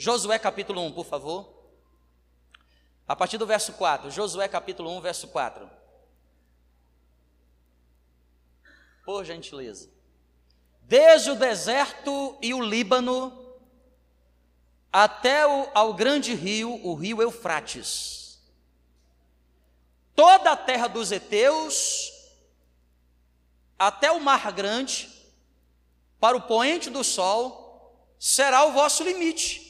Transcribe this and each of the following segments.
Josué capítulo 1, por favor. A partir do verso 4. Josué capítulo 1, verso 4. Por gentileza. Desde o deserto e o Líbano até o, ao grande rio, o rio Eufrates. Toda a terra dos heteus, até o mar grande, para o poente do sol, será o vosso limite.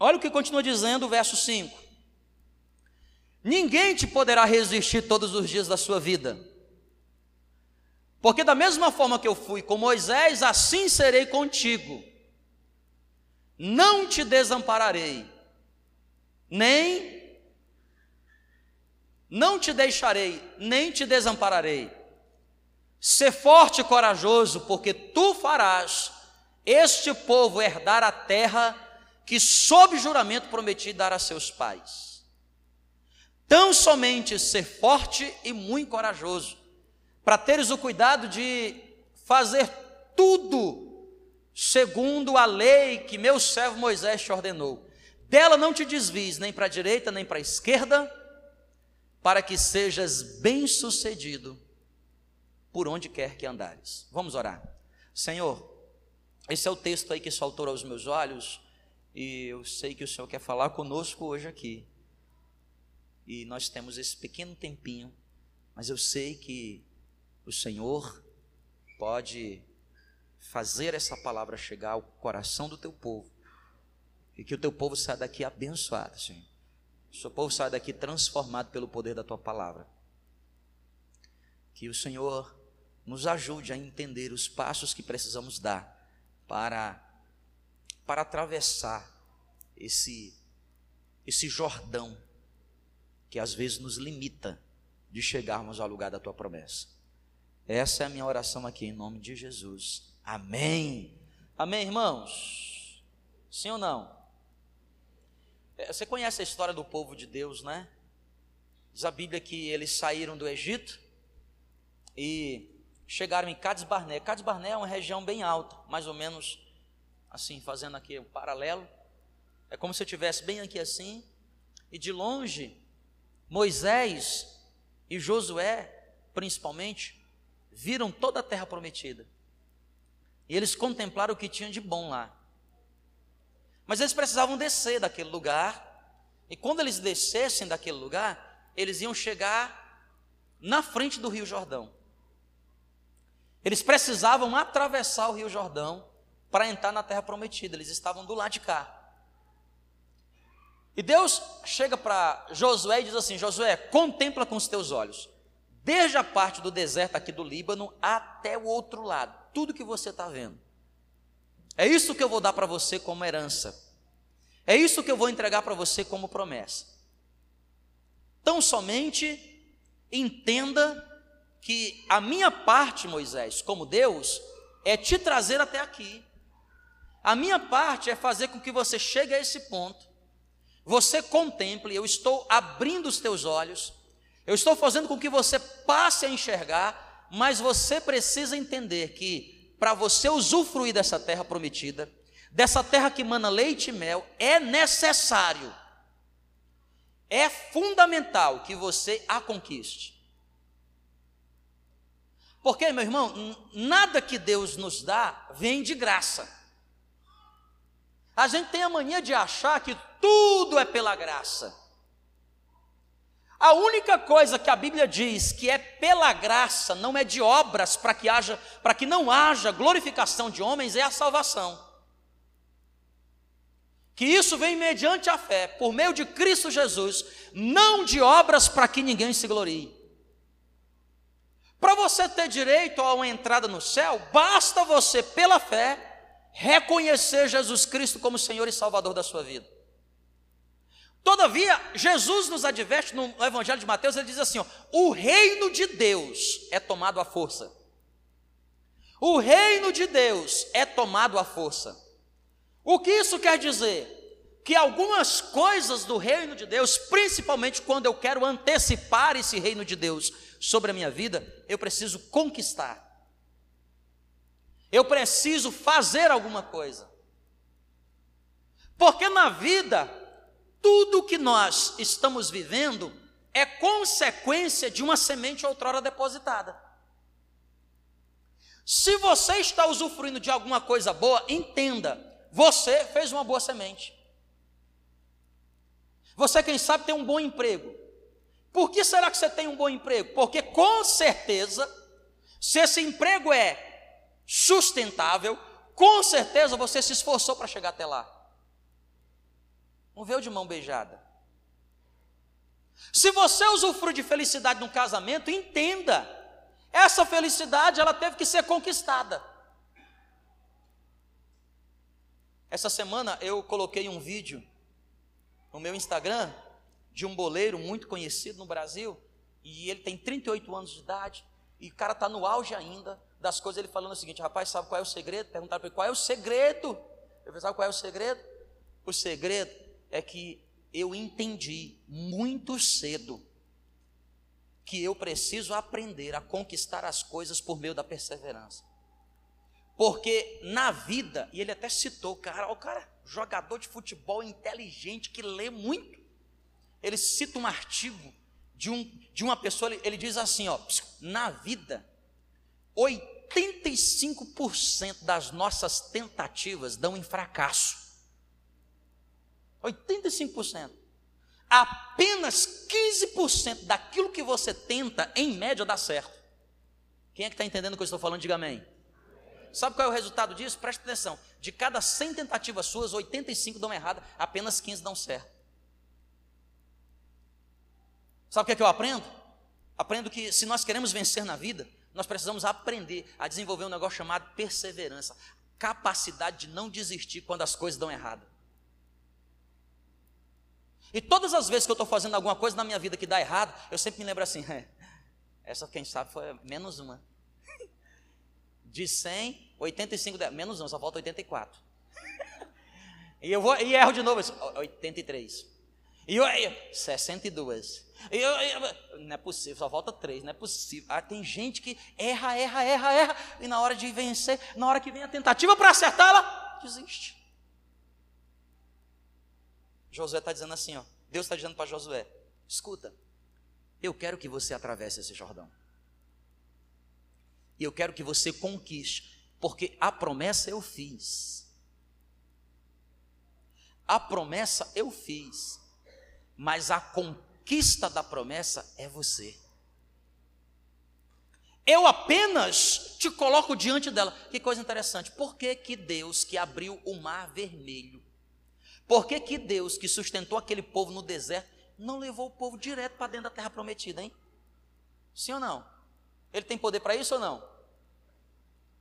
Olha o que continua dizendo o verso 5: Ninguém te poderá resistir todos os dias da sua vida, porque da mesma forma que eu fui com Moisés, assim serei contigo. Não te desampararei, nem não te deixarei, nem te desampararei. Ser forte e corajoso, porque tu farás este povo herdar a terra que, sob juramento, prometi dar a seus pais. Tão somente ser forte e muito corajoso, para teres o cuidado de fazer tudo segundo a lei que meu servo Moisés te ordenou. Dela não te desvies nem para a direita nem para a esquerda, para que sejas bem-sucedido por onde quer que andares. Vamos orar. Senhor, esse é o texto aí que saltou aos meus olhos e eu sei que o Senhor quer falar conosco hoje aqui. E nós temos esse pequeno tempinho, mas eu sei que o Senhor pode fazer essa palavra chegar ao coração do teu povo. E que o teu povo saia daqui abençoado, Senhor. O seu povo saia daqui transformado pelo poder da tua palavra. Que o Senhor nos ajude a entender os passos que precisamos dar para para atravessar esse esse Jordão que às vezes nos limita de chegarmos ao lugar da tua promessa. Essa é a minha oração aqui em nome de Jesus. Amém. Amém, irmãos. Sim ou não? É, você conhece a história do povo de Deus, né? Diz a Bíblia que eles saíram do Egito e chegaram em Cades Barné. Cades Barné é uma região bem alta, mais ou menos assim, fazendo aqui um paralelo. É como se eu estivesse bem aqui assim, e de longe, Moisés e Josué, principalmente, viram toda a terra prometida. E eles contemplaram o que tinha de bom lá. Mas eles precisavam descer daquele lugar, e quando eles descessem daquele lugar, eles iam chegar na frente do Rio Jordão. Eles precisavam atravessar o Rio Jordão para entrar na terra prometida, eles estavam do lado de cá. E Deus chega para Josué e diz assim: Josué, contempla com os teus olhos, desde a parte do deserto aqui do Líbano até o outro lado, tudo que você está vendo. É isso que eu vou dar para você como herança, é isso que eu vou entregar para você como promessa. Tão somente entenda que a minha parte, Moisés, como Deus, é te trazer até aqui. A minha parte é fazer com que você chegue a esse ponto, você contemple, eu estou abrindo os teus olhos, eu estou fazendo com que você passe a enxergar, mas você precisa entender que para você usufruir dessa terra prometida, dessa terra que mana leite e mel, é necessário, é fundamental que você a conquiste. Porque, meu irmão, nada que Deus nos dá vem de graça. A gente tem a mania de achar que tudo é pela graça. A única coisa que a Bíblia diz que é pela graça, não é de obras para que haja, para que não haja glorificação de homens, é a salvação. Que isso vem mediante a fé, por meio de Cristo Jesus, não de obras para que ninguém se glorie. Para você ter direito a uma entrada no céu, basta você, pela fé, reconhecer Jesus Cristo como Senhor e Salvador da sua vida. Todavia, Jesus nos adverte no Evangelho de Mateus, ele diz assim: ó, o reino de Deus é tomado à força. O reino de Deus é tomado à força. O que isso quer dizer? Que algumas coisas do reino de Deus, principalmente quando eu quero antecipar esse reino de Deus sobre a minha vida, eu preciso conquistar. Eu preciso fazer alguma coisa. Porque na vida, tudo que nós estamos vivendo é consequência de uma semente outrora depositada. Se você está usufruindo de alguma coisa boa, entenda, você fez uma boa semente. Você, quem sabe, tem um bom emprego. Por que será que você tem um bom emprego? Porque com certeza, se esse emprego é sustentável, com certeza você se esforçou para chegar até lá. Não veio de mão beijada. Se você usufrui de felicidade no casamento, entenda, essa felicidade ela teve que ser conquistada. Essa semana eu coloquei um vídeo no meu Instagram de um boleiro muito conhecido no Brasil, e ele tem 38 anos de idade, e o cara está no auge ainda das coisas, ele falando o seguinte, rapaz, sabe qual é o segredo? Perguntaram para ele, qual é o segredo? Eu sabe qual é o segredo? O segredo é que eu entendi muito cedo que eu preciso aprender a conquistar as coisas por meio da perseverança. Porque na vida, e ele até citou, cara, o cara, jogador de futebol inteligente que lê muito. Ele cita um artigo de, um, de uma pessoa, ele, ele diz assim: ó, na vida, 85% das nossas tentativas dão em fracasso. 85%. Apenas 15% daquilo que você tenta, em média, dá certo. Quem é que está entendendo o que eu estou falando? Diga amém. Sabe qual é o resultado disso? Preste atenção. De cada 100 tentativas suas, 85 dão errado, apenas 15 dão certo. Sabe o que é que eu aprendo? Aprendo que se nós queremos vencer na vida, nós precisamos aprender a desenvolver um negócio chamado perseverança, capacidade de não desistir quando as coisas dão errado. E todas as vezes que eu estou fazendo alguma coisa na minha vida que dá errado, eu sempre me lembro assim: essa quem sabe foi menos uma. De 100, 85, menos um, só falta 84. E eu vou e erro de novo, 83. E eu, 62. E eu, eu, não é possível, só falta 3, não é possível. Ah, tem gente que erra, erra, erra, erra, e na hora de vencer, na hora que vem a tentativa para acertar, ela desiste. Josué está dizendo assim, ó, Deus está dizendo para Josué: escuta, eu quero que você atravesse esse Jordão. E eu quero que você conquiste, porque a promessa eu fiz. A promessa eu fiz, mas a conquista da promessa é você. Eu apenas te coloco diante dela. Que coisa interessante. Por que, que Deus que abriu o mar vermelho? Por que, que Deus que sustentou aquele povo no deserto não levou o povo direto para dentro da terra prometida, hein? Sim ou não? Ele tem poder para isso ou não?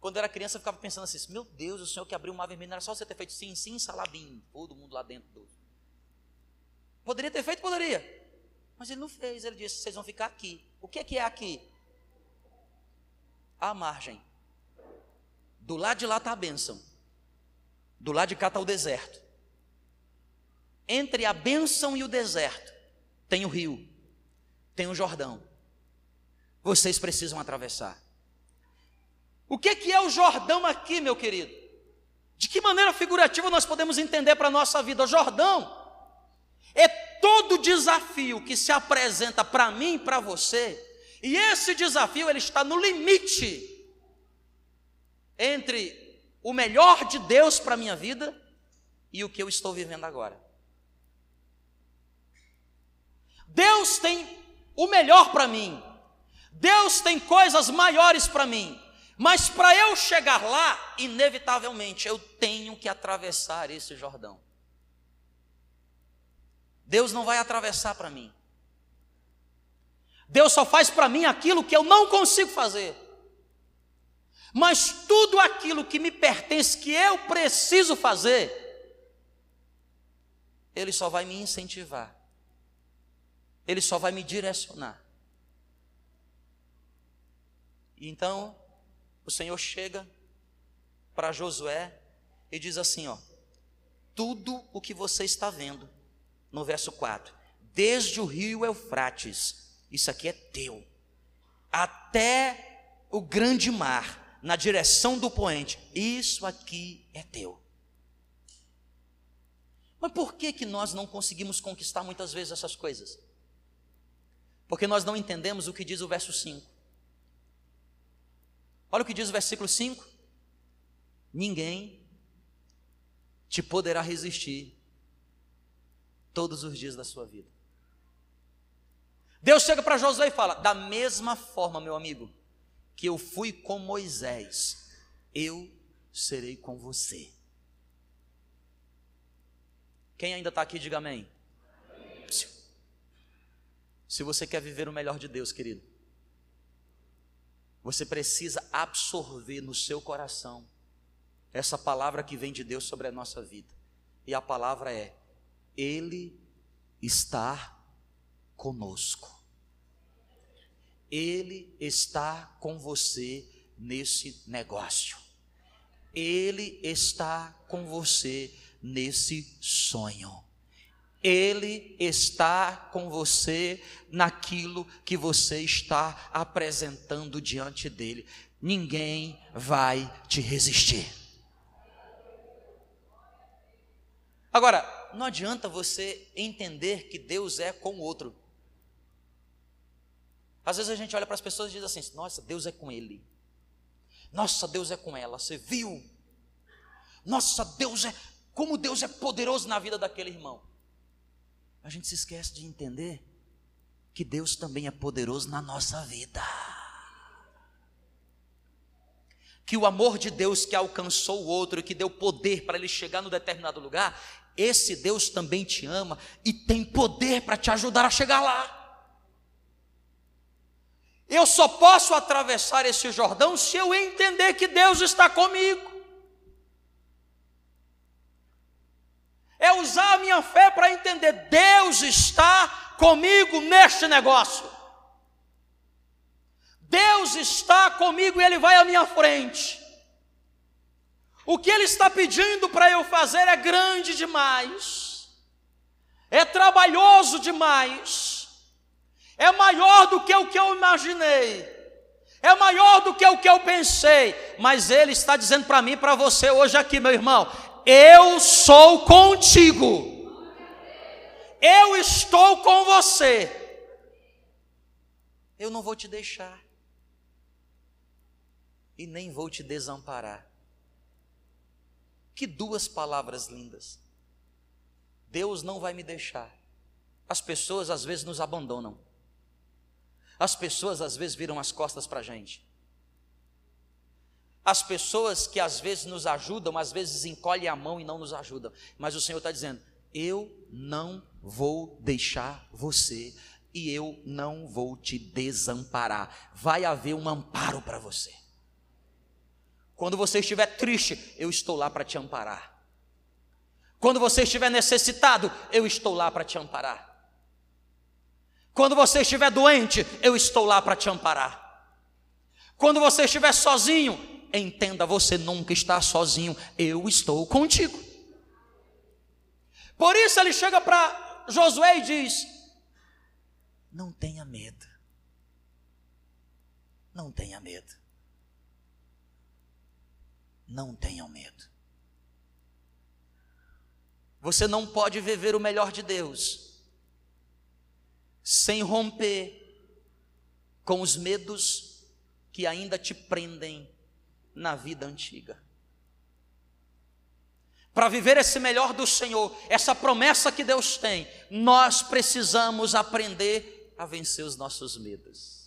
Quando eu era criança, eu ficava pensando assim: meu Deus, o Senhor que abriu o mar vermelho, não era só você ter feito sim, sim, salabim, todo mundo lá dentro. Do... Poderia ter feito? Poderia. Mas ele não fez, ele disse: vocês vão ficar aqui. O que é que é aqui? A margem. Do lado de lá está a bênção. Do lado de cá está o deserto. Entre a bênção e o deserto tem o rio, tem o Jordão vocês precisam atravessar. O que, que é o Jordão aqui, meu querido? De que maneira figurativa nós podemos entender para a nossa vida? O Jordão é todo desafio que se apresenta para mim e para você, e esse desafio ele está no limite entre o melhor de Deus para a minha vida e o que eu estou vivendo agora. Deus tem o melhor para mim, Deus tem coisas maiores para mim, mas para eu chegar lá, inevitavelmente eu tenho que atravessar esse Jordão. Deus não vai atravessar para mim. Deus só faz para mim aquilo que eu não consigo fazer. Mas tudo aquilo que me pertence, que eu preciso fazer, Ele só vai me incentivar, Ele só vai me direcionar. Então, o Senhor chega para Josué e diz assim: ó, tudo o que você está vendo, no verso 4, desde o rio Eufrates, isso aqui é teu, até o grande mar, na direção do poente, isso aqui é teu. Mas por que, que nós não conseguimos conquistar muitas vezes essas coisas? Porque nós não entendemos o que diz o verso 5. Olha o que diz o versículo 5: Ninguém te poderá resistir todos os dias da sua vida. Deus chega para Josué e fala: Da mesma forma, meu amigo, que eu fui com Moisés, eu serei com você. Quem ainda está aqui, diga amém. Se você quer viver o melhor de Deus, querido, você precisa absorver no seu coração essa palavra que vem de Deus sobre a nossa vida. E a palavra é: Ele está conosco. Ele está com você nesse negócio. Ele está com você nesse sonho. Ele está com você naquilo que você está apresentando diante dele. Ninguém vai te resistir. Agora, não adianta você entender que Deus é com o outro. Às vezes a gente olha para as pessoas e diz assim: Nossa, Deus é com ele. Nossa, Deus é com ela. Você viu? Nossa, Deus é. Como Deus é poderoso na vida daquele irmão a gente se esquece de entender que Deus também é poderoso na nossa vida. Que o amor de Deus que alcançou o outro e que deu poder para ele chegar no determinado lugar, esse Deus também te ama e tem poder para te ajudar a chegar lá. Eu só posso atravessar esse Jordão se eu entender que Deus está comigo. é usar a minha fé para entender: Deus está comigo neste negócio. Deus está comigo e Ele vai à minha frente. O que Ele está pedindo para eu fazer é grande demais, é trabalhoso demais, é maior do que o que eu imaginei, é maior do que o que eu pensei, mas Ele está dizendo para mim e para você hoje aqui, meu irmão: eu sou contigo. Eu estou com você. Eu não vou te deixar. E nem vou te desamparar. Que duas palavras lindas. Deus não vai me deixar. As pessoas às vezes nos abandonam. As pessoas às vezes viram as costas para a gente. As pessoas que às vezes nos ajudam, às vezes encolhem a mão e não nos ajudam. Mas o Senhor está dizendo: Eu não vou deixar você e eu não vou te desamparar. Vai haver um amparo para você. Quando você estiver triste, eu estou lá para te amparar. Quando você estiver necessitado, eu estou lá para te amparar. Quando você estiver doente, eu estou lá para te amparar. Quando você estiver sozinho, entenda, você nunca está sozinho, eu estou contigo. Por isso ele chega para Josué e diz: Não tenha medo, não tenha medo, não tenham medo. Você não pode viver o melhor de Deus sem romper com os medos que ainda te prendem na vida antiga. Para viver esse melhor do Senhor, essa promessa que Deus tem, nós precisamos aprender a vencer os nossos medos.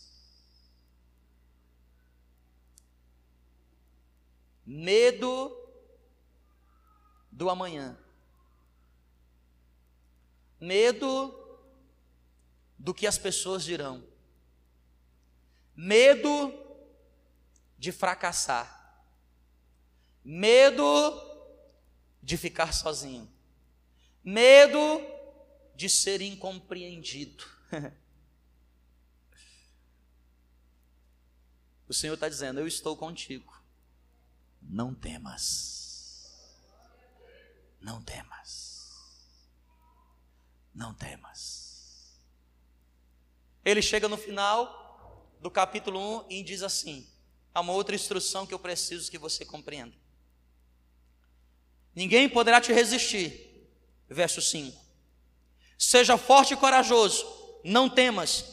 Medo do amanhã. Medo do que as pessoas dirão. Medo de fracassar medo de ficar sozinho, medo de ser incompreendido. o Senhor está dizendo: Eu estou contigo, não temas, não temas, não temas. Ele chega no final do capítulo 1 e diz assim: há uma outra instrução que eu preciso que você compreenda. Ninguém poderá te resistir Verso 5. Seja forte e corajoso, não temas.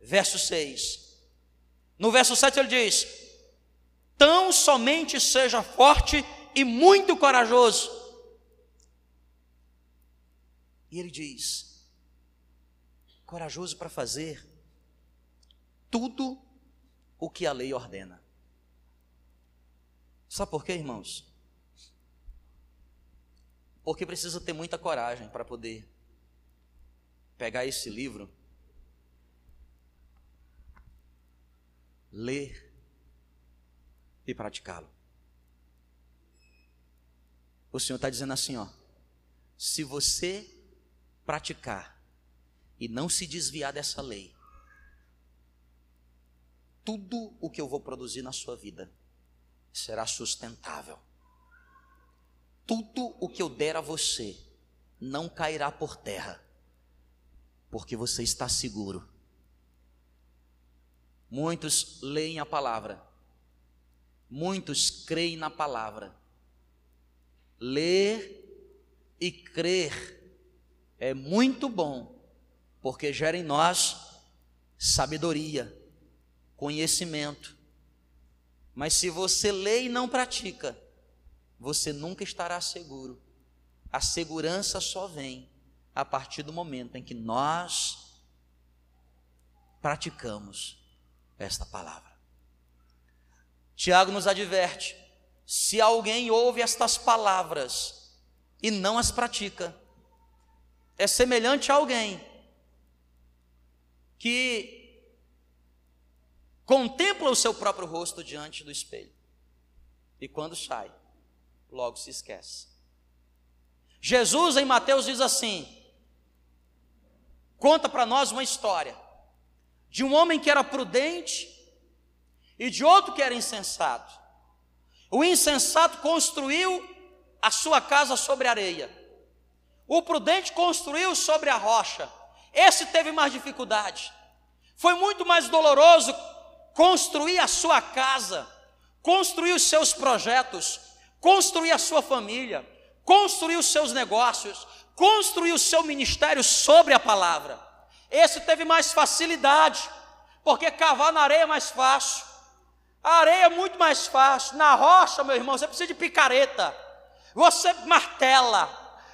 Verso 6. No verso 7 ele diz: Tão somente seja forte e muito corajoso. E ele diz: corajoso para fazer tudo o que a lei ordena. Sabe por quê, irmãos? Porque precisa ter muita coragem para poder pegar esse livro, ler e praticá-lo. O Senhor está dizendo assim, ó, se você praticar e não se desviar dessa lei, tudo o que eu vou produzir na sua vida será sustentável. Tudo o que eu der a você não cairá por terra, porque você está seguro. Muitos leem a palavra, muitos creem na palavra. Ler e crer é muito bom, porque gera em nós sabedoria, conhecimento. Mas se você lê e não pratica, você nunca estará seguro. A segurança só vem a partir do momento em que nós praticamos esta palavra. Tiago nos adverte: se alguém ouve estas palavras e não as pratica, é semelhante a alguém que contempla o seu próprio rosto diante do espelho. E quando sai, logo se esquece. Jesus em Mateus diz assim: conta para nós uma história de um homem que era prudente e de outro que era insensato. O insensato construiu a sua casa sobre areia. O prudente construiu sobre a rocha. Esse teve mais dificuldade. Foi muito mais doloroso construir a sua casa, construir os seus projetos, construir a sua família, construir os seus negócios, construir o seu ministério sobre a palavra. Esse teve mais facilidade, porque cavar na areia é mais fácil. A areia é muito mais fácil. Na rocha, meu irmão, você precisa de picareta. Você martela,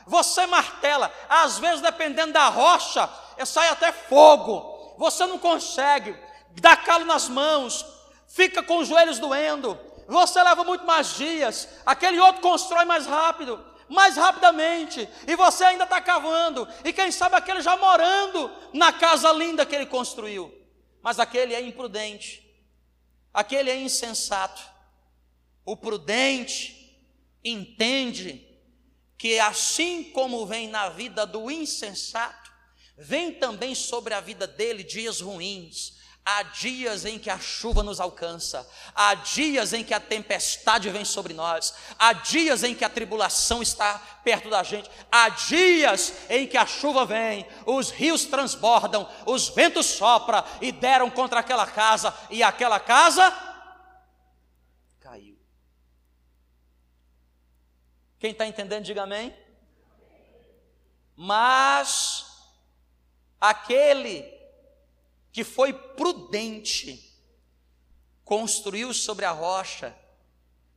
você martela. Às vezes, dependendo da rocha, sai até fogo. Você não consegue. Dá calo nas mãos, fica com os joelhos doendo, você leva muito mais dias, aquele outro constrói mais rápido, mais rapidamente, e você ainda está cavando, e quem sabe aquele já morando na casa linda que ele construiu, mas aquele é imprudente, aquele é insensato. O prudente entende que assim como vem na vida do insensato, vem também sobre a vida dele dias ruins, Há dias em que a chuva nos alcança, há dias em que a tempestade vem sobre nós, há dias em que a tribulação está perto da gente, há dias em que a chuva vem, os rios transbordam, os ventos sopram e deram contra aquela casa, e aquela casa caiu. Quem está entendendo, diga amém. Mas aquele que foi prudente, construiu sobre a rocha,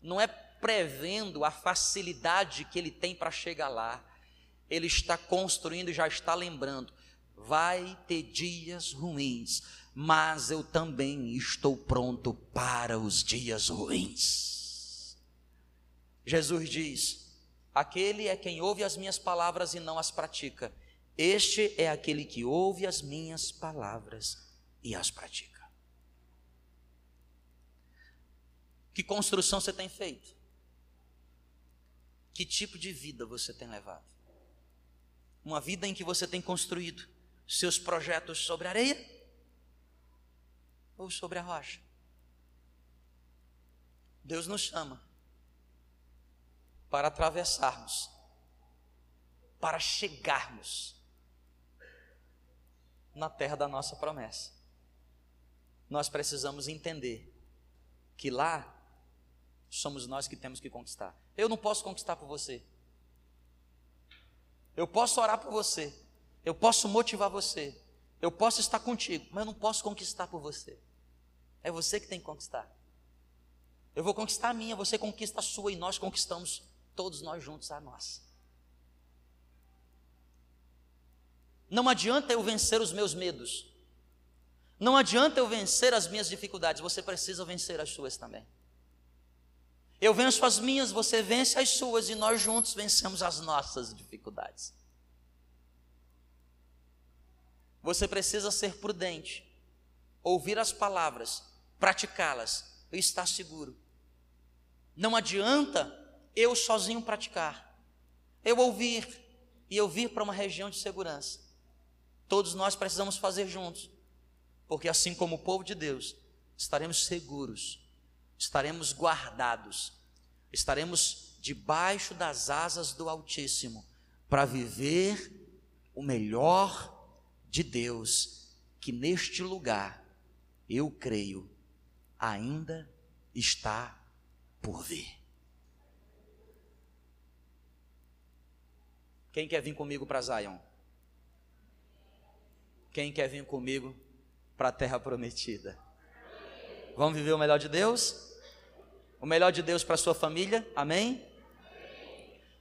não é prevendo a facilidade que ele tem para chegar lá, ele está construindo e já está lembrando: vai ter dias ruins, mas eu também estou pronto para os dias ruins. Jesus diz: aquele é quem ouve as minhas palavras e não as pratica. Este é aquele que ouve as minhas palavras e as pratica. Que construção você tem feito? Que tipo de vida você tem levado? Uma vida em que você tem construído seus projetos sobre areia ou sobre a rocha? Deus nos chama para atravessarmos, para chegarmos na terra da nossa promessa nós precisamos entender que lá somos nós que temos que conquistar. Eu não posso conquistar por você. Eu posso orar por você. Eu posso motivar você. Eu posso estar contigo, mas eu não posso conquistar por você. É você que tem que conquistar. Eu vou conquistar a minha, você conquista a sua e nós conquistamos todos nós juntos a nossa. Não adianta eu vencer os meus medos. Não adianta eu vencer as minhas dificuldades, você precisa vencer as suas também. Eu venço as minhas, você vence as suas e nós juntos vencemos as nossas dificuldades. Você precisa ser prudente, ouvir as palavras, praticá-las e estar seguro. Não adianta eu sozinho praticar, eu ouvir e eu vir para uma região de segurança. Todos nós precisamos fazer juntos, porque assim como o povo de Deus, estaremos seguros, estaremos guardados, estaremos debaixo das asas do Altíssimo para viver o melhor de Deus, que neste lugar, eu creio, ainda está por vir. Quem quer vir comigo para Zion? Quem quer vir comigo para a terra prometida? Vamos viver o melhor de Deus? O melhor de Deus para sua família? Amém?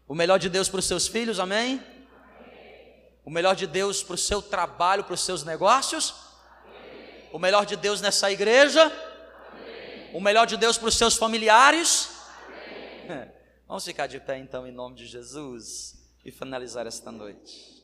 O melhor de Deus para os seus filhos? Amém? O melhor de Deus para o seu trabalho, para os seus negócios? O melhor de Deus nessa igreja? O melhor de Deus para os seus familiares? Vamos ficar de pé então em nome de Jesus e finalizar esta noite.